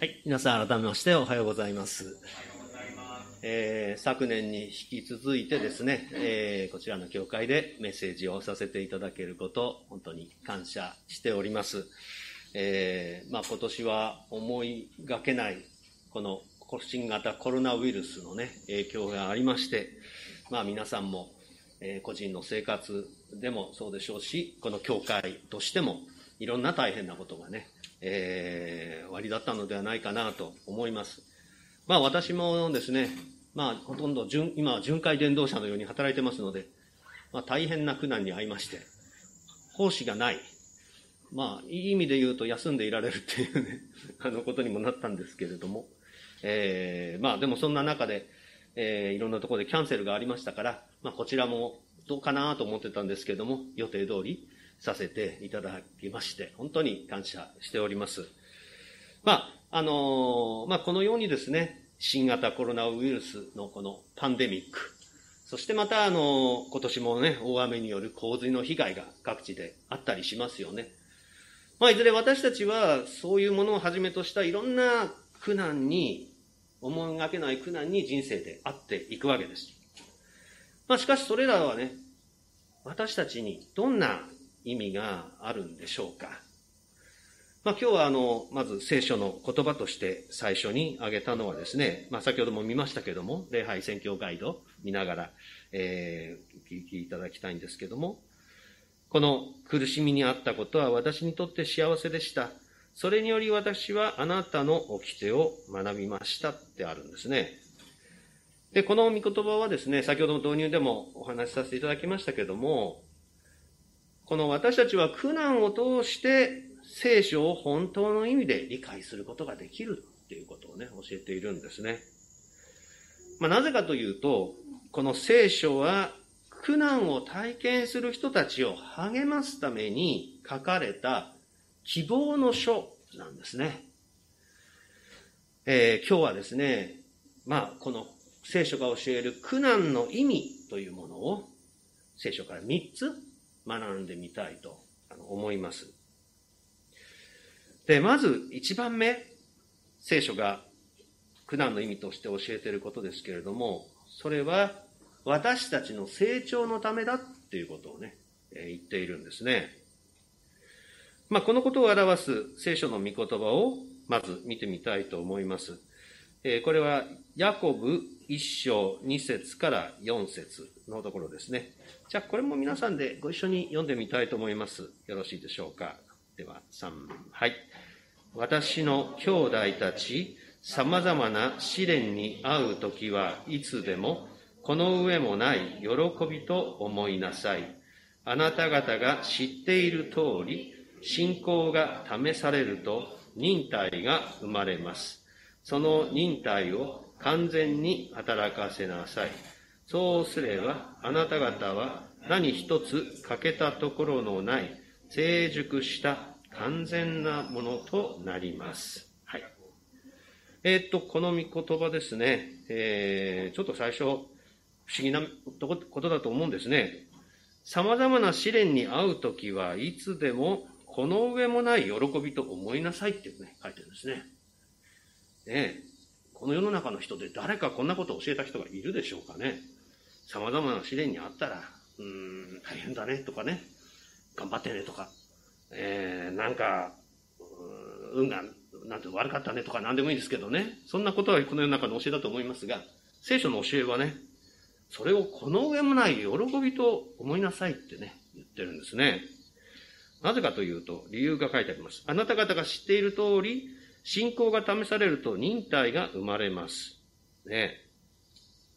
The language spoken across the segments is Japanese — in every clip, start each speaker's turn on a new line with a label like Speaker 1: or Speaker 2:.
Speaker 1: はい、皆さん改めましておはようございます。えー、昨年に引き続いてですね、えー、こちらの教会でメッセージをさせていただけること、本当に感謝しております。えー、まあ今年は思いがけない、この新型コロナウイルスのね、影響がありまして、まあ皆さんも、え、個人の生活でもそうでしょうし、この教会としても、いろんな大変なことがね、えー、終わりだったのではないかなと思います。まあ私もですね、まあほとんど今は巡回電動車のように働いてますので、まあ大変な苦難に遭いまして、奉仕がない。まあいい意味で言うと休んでいられるっていうね、あのことにもなったんですけれども、えー、まあでもそんな中で、えー、いろんなところでキャンセルがありましたから、まあこちらもどうかなと思ってたんですけども、予定通り、させていただきまして、本当に感謝しております。まあ、あのまあ、このようにですね、新型コロナウイルスのこのパンデミック、そしてまた、あの今年もね、大雨による洪水の被害が各地であったりしますよね。まあ、いずれ私たちは、そういうものをはじめとしたいろんな苦難に、思いがけない苦難に人生であっていくわけです。まあ、しかしそれらはね、私たちにどんな意味があるんでしょうか？まあ、今日はあの、まず聖書の言葉として最初に挙げたのはですね、まあ、先ほども見ましたけども、礼拝宣教ガイド見ながら、えー、聞いていただきたいんですけども、この苦しみにあったことは私にとって幸せでした。それにより私はあなたの掟を学びましたってあるんですね。で、この御言葉はですね、先ほどの導入でもお話しさせていただきましたけども、この私たちは苦難を通して聖書を本当の意味で理解することができるっていうことをね、教えているんですね。まあ、なぜかというと、この聖書は苦難を体験する人たちを励ますために書かれた希望の書なんですね。えー、今日はですね、まあ、この聖書が教える苦難の意味というものを聖書から3つ学んでみたいと思います。で、まず一番目、聖書が苦難の意味として教えていることですけれども、それは私たちの成長のためだっていうことをね、言っているんですね。まあ、このことを表す聖書の御言葉をまず見てみたいと思いますえ。これは、ヤコブ1章2節から4節のところですね。じゃあ、これも皆さんでご一緒に読んでみたいと思います。よろしいでしょうか？では、3、はい。私の兄弟たち、様々な試練に遭うときはいつでも、この上もない喜びと思いなさい。あなた方が知っている通り、信仰が試されると忍耐が生まれます。その忍耐を完全に働かせなさい。そうすれば、あなた方は何一つ欠けたところのない成熟した完全なものとなります。はい。えー、っと、この御言葉ですね、えー、ちょっと最初、不思議なことだと思うんですね。様々な試練に遭うときはいつでもこの上もない喜びと思いなさいってね、書いてるんですね。ねえ、この世の中の人で誰かこんなことを教えた人がいるでしょうかね。様々な試練にあったら、うん、大変だねとかね、頑張ってねとか、えー、なんか、運が、なんて悪かったねとか何でもいいですけどね、そんなことはこの世の中の教えだと思いますが、聖書の教えはね、それをこの上もない喜びと思いなさいってね、言ってるんですね。なぜかというと、理由が書いてあります。あなた方が知っている通り、信仰が試されると忍耐が生まれます。ね。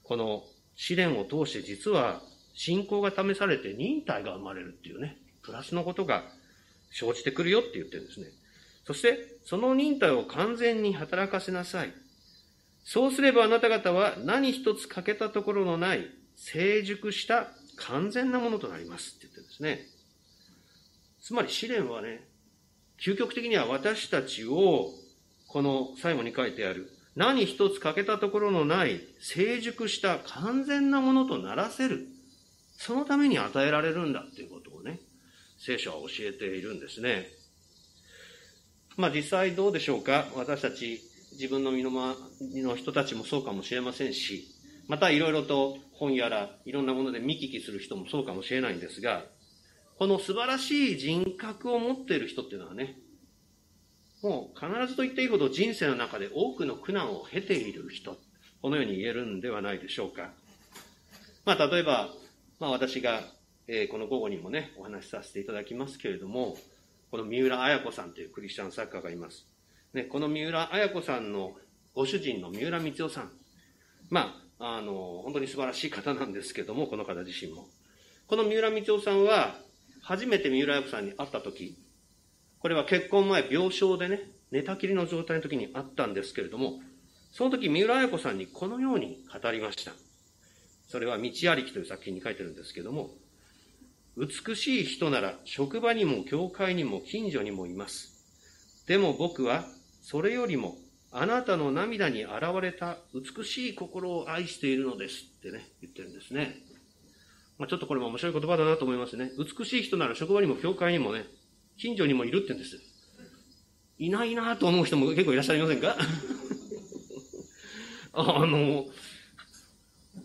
Speaker 1: この試練を通して実は信仰が試されて忍耐が生まれるっていうね、プラスのことが生じてくるよって言ってるんですね。そして、その忍耐を完全に働かせなさい。そうすればあなた方は何一つ欠けたところのない成熟した完全なものとなりますって言ってるんですね。つまり試練はね、究極的には私たちを、この最後に書いてある、何一つ欠けたところのない成熟した完全なものとならせる。そのために与えられるんだっていうことをね、聖書は教えているんですね。まあ実際どうでしょうか？私たち自分の身の回りの人たちもそうかもしれませんし、またいろいろと本やらいろんなもので見聞きする人もそうかもしれないんですが、この素晴らしい人格を持っている人っていうのはね、もう必ずと言っていいほど人生の中で多くの苦難を経ている人、このように言えるんではないでしょうか。まあ例えば、まあ私が、えー、この午後にもね、お話しさせていただきますけれども、この三浦綾子さんというクリスチャン作家がいます。ね、この三浦綾子さんのご主人の三浦光代さん。まあ、あの、本当に素晴らしい方なんですけども、この方自身も。この三浦光代さんは、初めて三浦綾子さんに会った時、これは結婚前病床でね、寝たきりの状態の時に会ったんですけれども、その時三浦綾子さんにこのように語りました。それは道ありきという作品に書いてるんですけども、美しい人なら職場にも教会にも近所にもいます。でも僕はそれよりもあなたの涙に現れた美しい心を愛しているのですってね、言ってるんですね。まあ、ちょっとこれも面白い言葉だなと思いますね。美しい人なら職場にも教会にもね、近所にもいるって言うんです。いないなと思う人も結構いらっしゃいませんか？あの、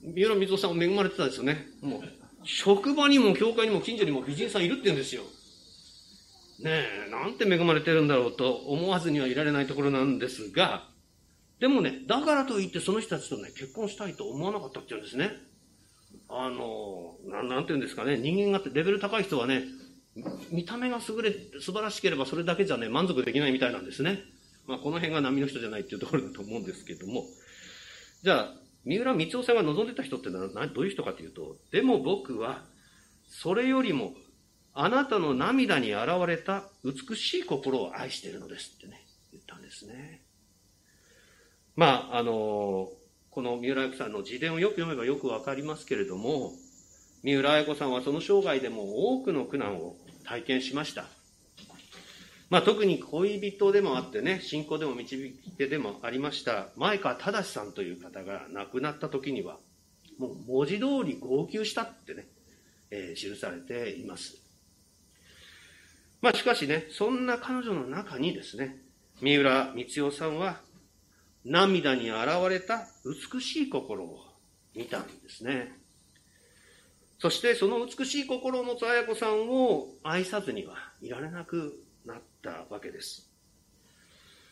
Speaker 1: 三浦水戸さんも恵まれてたんですよね。もう、職場にも教会にも近所にも美人さんいるって言うんですよ。ねえ、なんて恵まれてるんだろうと思わずにはいられないところなんですが、でもね、だからといってその人たちとね、結婚したいと思わなかったって言うんですね。あの、ななんて言うんですかね、人間がレベル高い人はね、見た目が優れ、素晴らしければそれだけじゃね、満足できないみたいなんですね。まあ、この辺が波の人じゃないっていうところだと思うんですけども。じゃあ、三浦光雄さんが望んでた人ってのはどういう人かというと、でも僕は、それよりもあなたの涙に現れた美しい心を愛しているのですってね、言ったんですね。まあ、あの、この三浦彩子さんの自伝をよく読めばよくわかりますけれども、三浦彩子さんはその生涯でも多くの苦難を体験しました。まあ、特に恋人でもあってね、信仰でも導き手でもありました、前川正さんという方が亡くなった時には、もう文字通り号泣したってね、えー、記されています。まあしかしね、そんな彼女の中にですね、三浦光代さんは涙に現れた美しい心を見たんですね。そしてその美しい心を持つ綾子さんを愛さずにはいられなくなったわけです。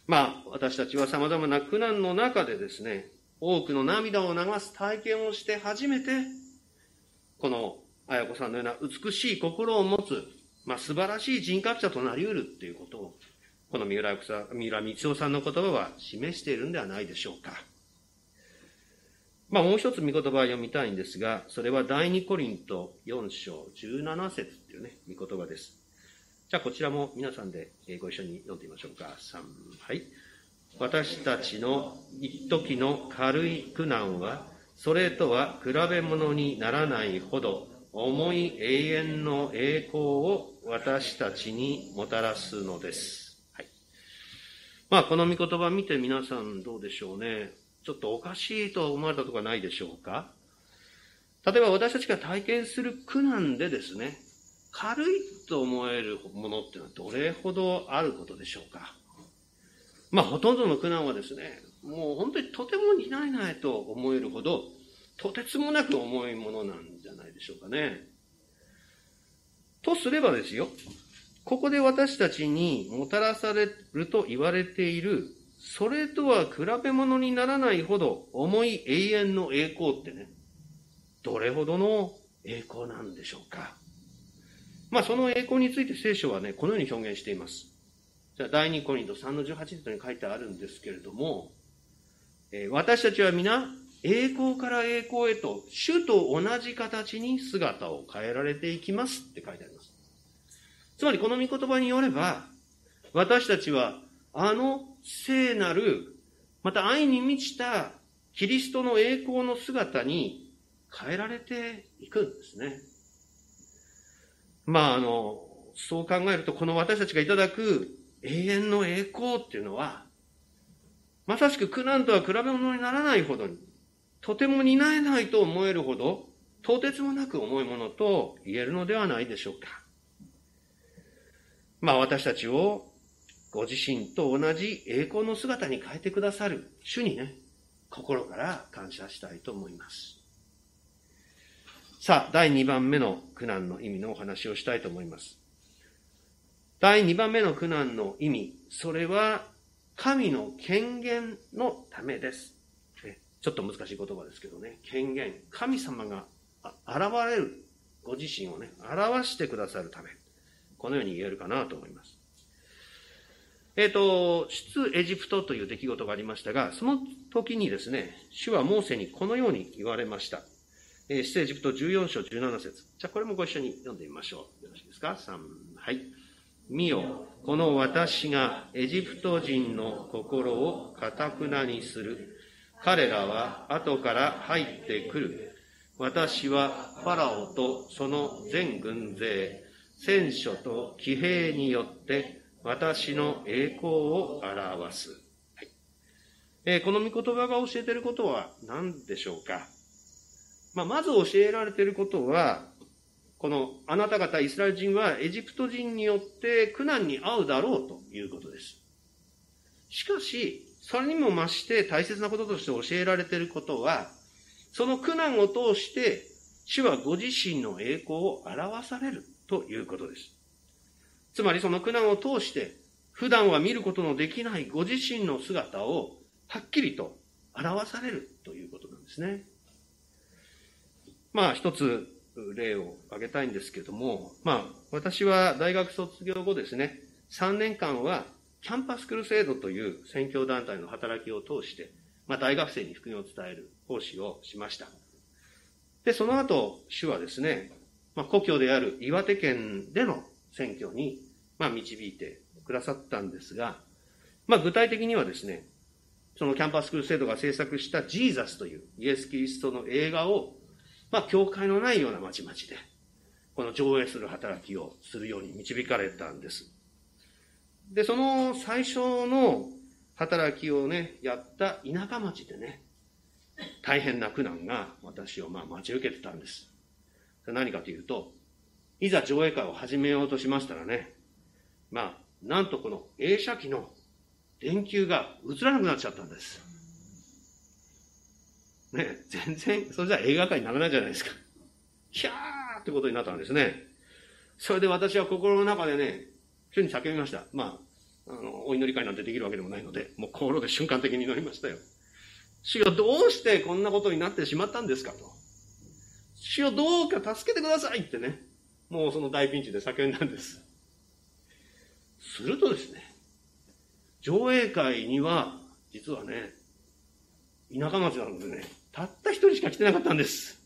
Speaker 1: まあ私たちは様々な苦難の中でですね、多くの涙を流す体験をして初めて、この綾子さんのような美しい心を持つまあ、素晴らしい人格者となり得るっていうことを、この三浦三浦光夫さんの言葉は示しているんではないでしょうか。まあ、もう一つ見言葉を読みたいんですが、それは第二コリント4章17節っていうね、見言葉です。じゃあ、こちらも皆さんでご一緒に読んでみましょうか。3、はい。私たちの一時の軽い苦難は、それとは比べ物にならないほど重い永遠の栄光を私たちにもたらすのです。はい。まあ、この御言葉見て皆さんどうでしょうね。ちょっとおかしいと思われたとかないでしょうか？例えば私たちが体験する苦難でですね、軽いと思えるものっていうのはどれほどあることでしょうか？まあ、ほとんどの苦難はですね、もう本当にとても担えないと思えるほど、とてつもなく重いものなんじゃないでしょうかね。とすればですよ、ここで私たちにもたらされると言われている、それとは比べ物にならないほど重い永遠の栄光ってね、どれほどの栄光なんでしょうか。まあその栄光について聖書はね、このように表現しています。じゃあ第2コリント3の18節に書いてあるんですけれども、えー、私たちは皆栄光から栄光へと、主と同じ形に姿を変えられていきますって書いてあります。つまりこの御言葉によれば、私たちはあの聖なる、また愛に満ちたキリストの栄光の姿に変えられていくんですね。まああの、そう考えるとこの私たちがいただく永遠の栄光っていうのは、まさしく苦難とは比べ物にならないほどに、とても担えないと思えるほど、とてつもなく重いものと言えるのではないでしょうか。まあ私たちをご自身と同じ栄光の姿に変えてくださる主にね、心から感謝したいと思います。さあ、第2番目の苦難の意味のお話をしたいと思います。第2番目の苦難の意味、それは神の権限のためです。ちょっと難しい言葉ですけどね、権限、神様が現れる、ご自身をね、表してくださるため、このように言えるかなと思います。えっ、ー、と、出エジプトという出来事がありましたが、その時にですね、主はモーセにこのように言われました。えー、出エジプト14章17節じゃあこれもご一緒に読んでみましょう。よろしいですか ?3、はい。見よ、この私がエジプト人の心をかたくなにする。彼らは後から入ってくる。私はファラオとその全軍勢、戦書と騎兵によって私の栄光を表す。はいえー、この御言葉が教えていることは何でしょうか、まあ、まず教えられていることは、このあなた方イスラエル人はエジプト人によって苦難に遭うだろうということです。しかし、それにも増して大切なこととして教えられていることは、その苦難を通して、主はご自身の栄光を表されるということです。つまりその苦難を通して、普段は見ることのできないご自身の姿をはっきりと表されるということなんですね。まあ一つ例を挙げたいんですけども、まあ私は大学卒業後ですね、3年間はキャンパスクル制度という宣教団体の働きを通して、まあ大学生に福音を伝える奉仕をしました。で、その後、主はですね、まあ、故郷である岩手県での選挙に、まあ、導いてくださったんですが、まあ、具体的にはですね、そのキャンパスクール制度が制作したジーザスというイエス・キリストの映画を、まあ、教会のないような町々で、この上映する働きをするように導かれたんです。で、その最初の働きをね、やった田舎町でね、大変な苦難が私をまあ待ち受けてたんです。何かというと、いざ上映会を始めようとしましたらね、まあ、なんとこの映写機の電球が映らなくなっちゃったんです。ね、全然、それじゃ映画界にならないじゃないですか。ひゃーってことになったんですね。それで私は心の中でね、主に叫びました。まあ、あの、お祈り会なんてできるわけでもないので、もう心で瞬間的に祈りましたよ。主よ、どうしてこんなことになってしまったんですかと。主よ、どうか助けてくださいってね。もうその大ピンチで叫んだんです。するとですね、上映会には、実はね、田舎町なのでね、たった一人しか来てなかったんです。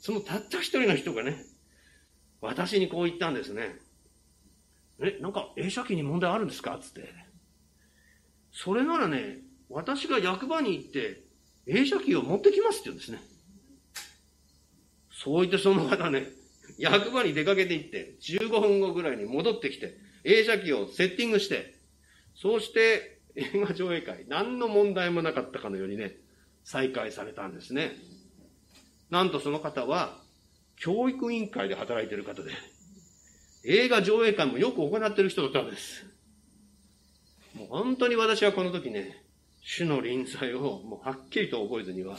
Speaker 1: そのたった一人の人がね、私にこう言ったんですね。え、なんか映写機に問題あるんですか？つって。それならね、私が役場に行って映写機を持ってきますって言うんですね。そう言ってその方ね、役場に出かけて行って、15分後ぐらいに戻ってきて、映写機をセッティングして、そうして映画上映会、何の問題もなかったかのようにね、再開されたんですね。なんとその方は、教育委員会で働いている方で、映画上映会もよく行っている人だったんです。もう本当に私はこの時ね、主の臨在をもうはっきりと覚えずには、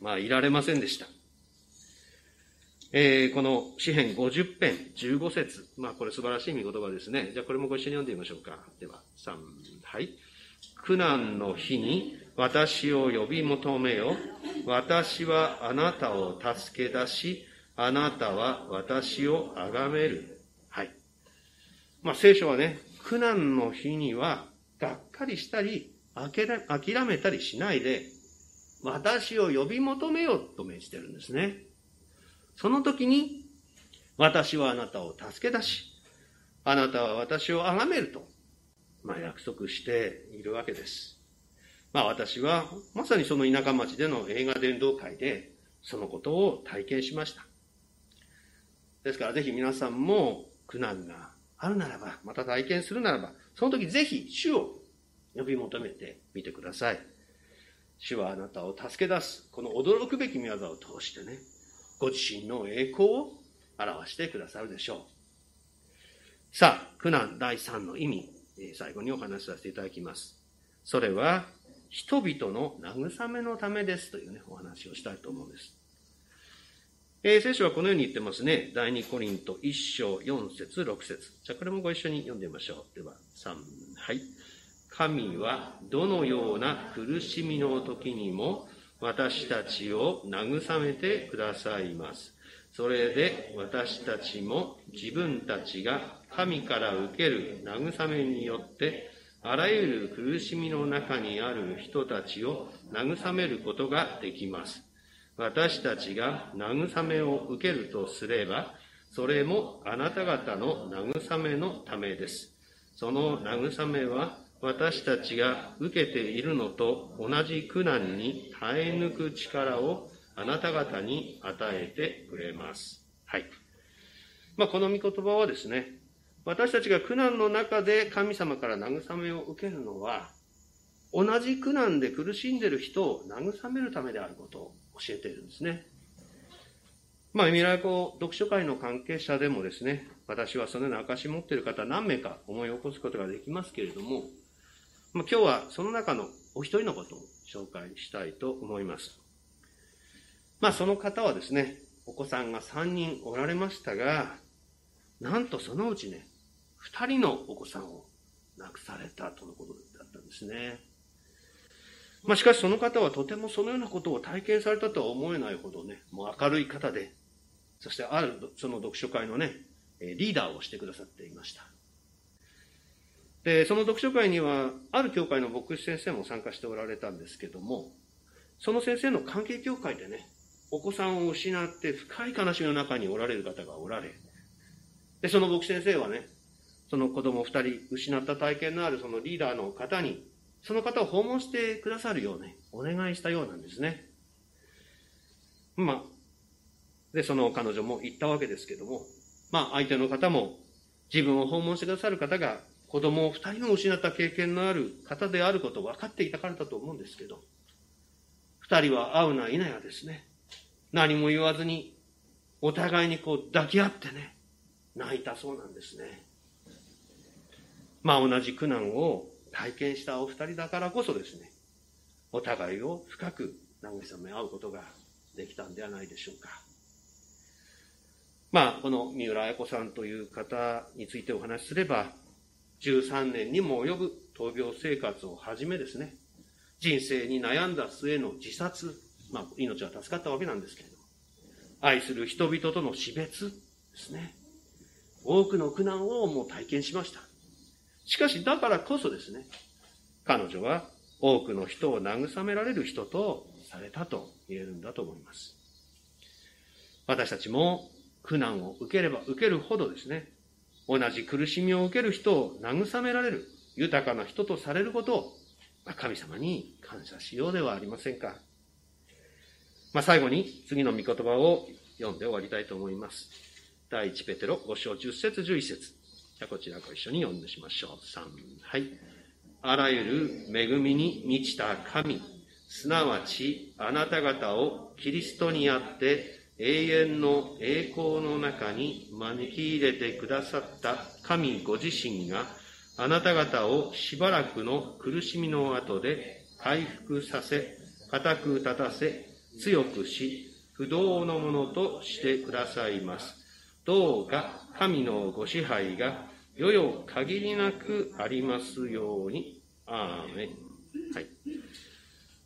Speaker 1: まあいられませんでした。えー、この詩編50編15節まあこれ素晴らしい見言葉ですね。じゃあこれもご一緒に読んでみましょうか。では、3、はい。苦難の日に私を呼び求めよ。私はあなたを助け出し、あなたは私を崇める。はい。まあ聖書はね、苦難の日にはがっかりしたり、諦めたりしないで、私を呼び求めよと命じてるんですね。その時に、私はあなたを助け出し、あなたは私を崇めると、まあ、約束しているわけです。まあ私はまさにその田舎町での映画伝道会でそのことを体験しました。ですからぜひ皆さんも苦難があるならば、また体験するならば、その時ぜひ主を呼び求めてみてください。主はあなたを助け出す、この驚くべき宮沢を通してね、ご自身の栄光を表してくださるでしょう。さあ、苦難第3の意味。最後にお話しさせていただきます。それは、人々の慰めのためですというね、お話をしたいと思うんです。えー、聖書はこのように言ってますね。第2コリント1章4節6節じゃあこれもご一緒に読んでみましょう。では、3、はい。神はどのような苦しみの時にも私たちを慰めてくださいます。それで私たちも自分たちが神から受ける慰めによってあらゆる苦しみの中にある人たちを慰めることができます。私たちが慰めを受けるとすれば、それもあなた方の慰めのためです。その慰めは私たちが受けているのと同じ苦難に耐え抜く力をあなた方に与えてくれます。はい。まあ、この御言葉はですね、私たちが苦難の中で神様から慰めを受けるのは、同じ苦難で苦しんでいる人を慰めるためであることを教えているんですね。まあ、未来語読書会の関係者でもですね、私はそのような証持っている方何名か思い起こすことができますけれども、まあ、今日はその中のお一人のことを紹介したいと思います。まあ、その方はですね、お子さんが3人おられましたが、なんとそのうちね、2人のお子さんを亡くされたとのことだったんですね。まあ、しかしその方はとてもそのようなことを体験されたとは思えないほどね、もう明るい方で、そしてあるその読書会のね、リーダーをしてくださっていました。で、その読書会には、ある教会の牧師先生も参加しておられたんですけども、その先生の関係教会でね、お子さんを失って深い悲しみの中におられる方がおられ、で、その牧師先生はね、その子供二人失った体験のあるそのリーダーの方に、その方を訪問してくださるようね、お願いしたようなんですね。まあ、で、その彼女も言ったわけですけども、まあ、相手の方も自分を訪問してくださる方が子供を二人も失った経験のある方であることを分かっていたからだと思うんですけど、二人は会うな否やですね、何も言わずに、お互いにこう抱き合ってね、泣いたそうなんですね。まあ同じ苦難を体験したお二人だからこそですね、お互いを深く慰め合うことができたんではないでしょうか。まあ、この三浦綾子さんという方についてお話しすれば、13年にも及ぶ闘病生活をはじめですね、人生に悩んだ末の自殺、まあ、命は助かったわけなんですけれども、愛する人々との死別ですね。多くの苦難をもう体験しました。しかし、だからこそですね、彼女は多くの人を慰められる人とされたと言えるんだと思います。私たちも苦難を受ければ受けるほどですね、同じ苦しみを受ける人を慰められる豊かな人とされることを、ま、神様に感謝しようではありませんか。まあ、最後に次の御言葉を読んで終わりたいと思います。第一ペテロ5章10節11節じゃこちらご一緒に読んでしましょう。3、はい。あらゆる恵みに満ちた神、すなわちあなた方をキリストにあって永遠の栄光の中に招き入れてくださった神ご自身があなた方をしばらくの苦しみの後で回復させ、固く立たせ、強くし、不動のものとしてくださいます。どうか神のご支配が世々限りなくありますように。アーメン。はい。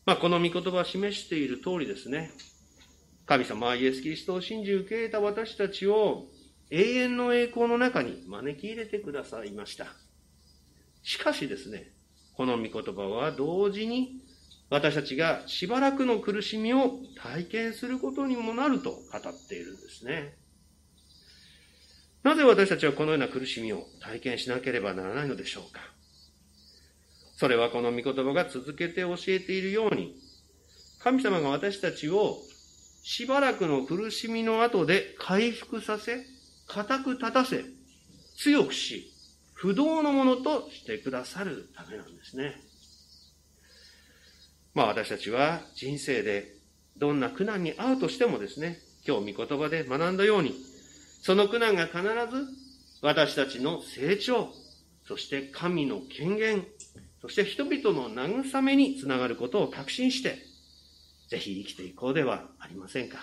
Speaker 1: まあ、この御言葉を示している通りですね。神様はイエス・キリストを信じ受け入れた私たちを永遠の栄光の中に招き入れてくださいました。しかしですね、この御言葉は同時に私たちがしばらくの苦しみを体験することにもなると語っているんですね。なぜ私たちはこのような苦しみを体験しなければならないのでしょうかそれはこの御言葉が続けて教えているように、神様が私たちをしばらくの苦しみの後で回復させ、固く立たせ、強くし、不動のものとしてくださるためなんですね。まあ私たちは人生でどんな苦難に遭うとしてもですね、今日御言葉で学んだように、その苦難が必ず私たちの成長、そして神の権限、そして人々の慰めにつながることを確信して、ぜひ生きていこうではありませんか。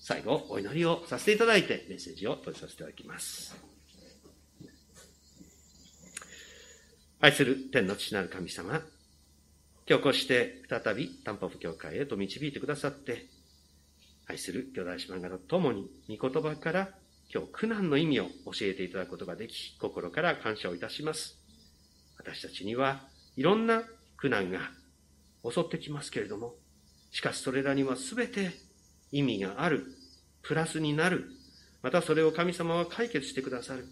Speaker 1: 最後、お祈りをさせていただいて、メッセージを閉じさせていただきます。愛する天の父なる神様、今日こうして再びタンポポ教会へと導いてくださって、愛する兄弟姉妹方と共に、御言葉から今日苦難の意味を教えていただくことができ、心から感謝をいたします。私たちにはいろんな苦難が襲ってきますけれども、しかしそれらには全て意味がある、プラスになる、またそれを神様は解決してくださる。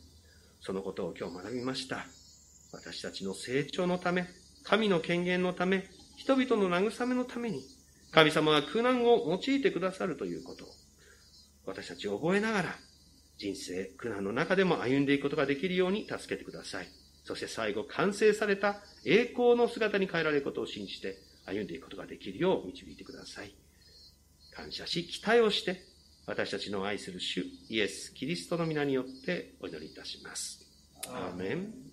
Speaker 1: そのことを今日学びました。私たちの成長のため、神の権限のため、人々の慰めのために、神様は苦難を用いてくださるということを、私たち覚えながら、人生、苦難の中でも歩んでいくことができるように助けてください。そして最後、完成された栄光の姿に変えられることを信じて歩んでいくことができるよう導いてください。感謝し、期待をして、私たちの愛する主、イエス・キリストの皆によってお祈りいたします。アーメン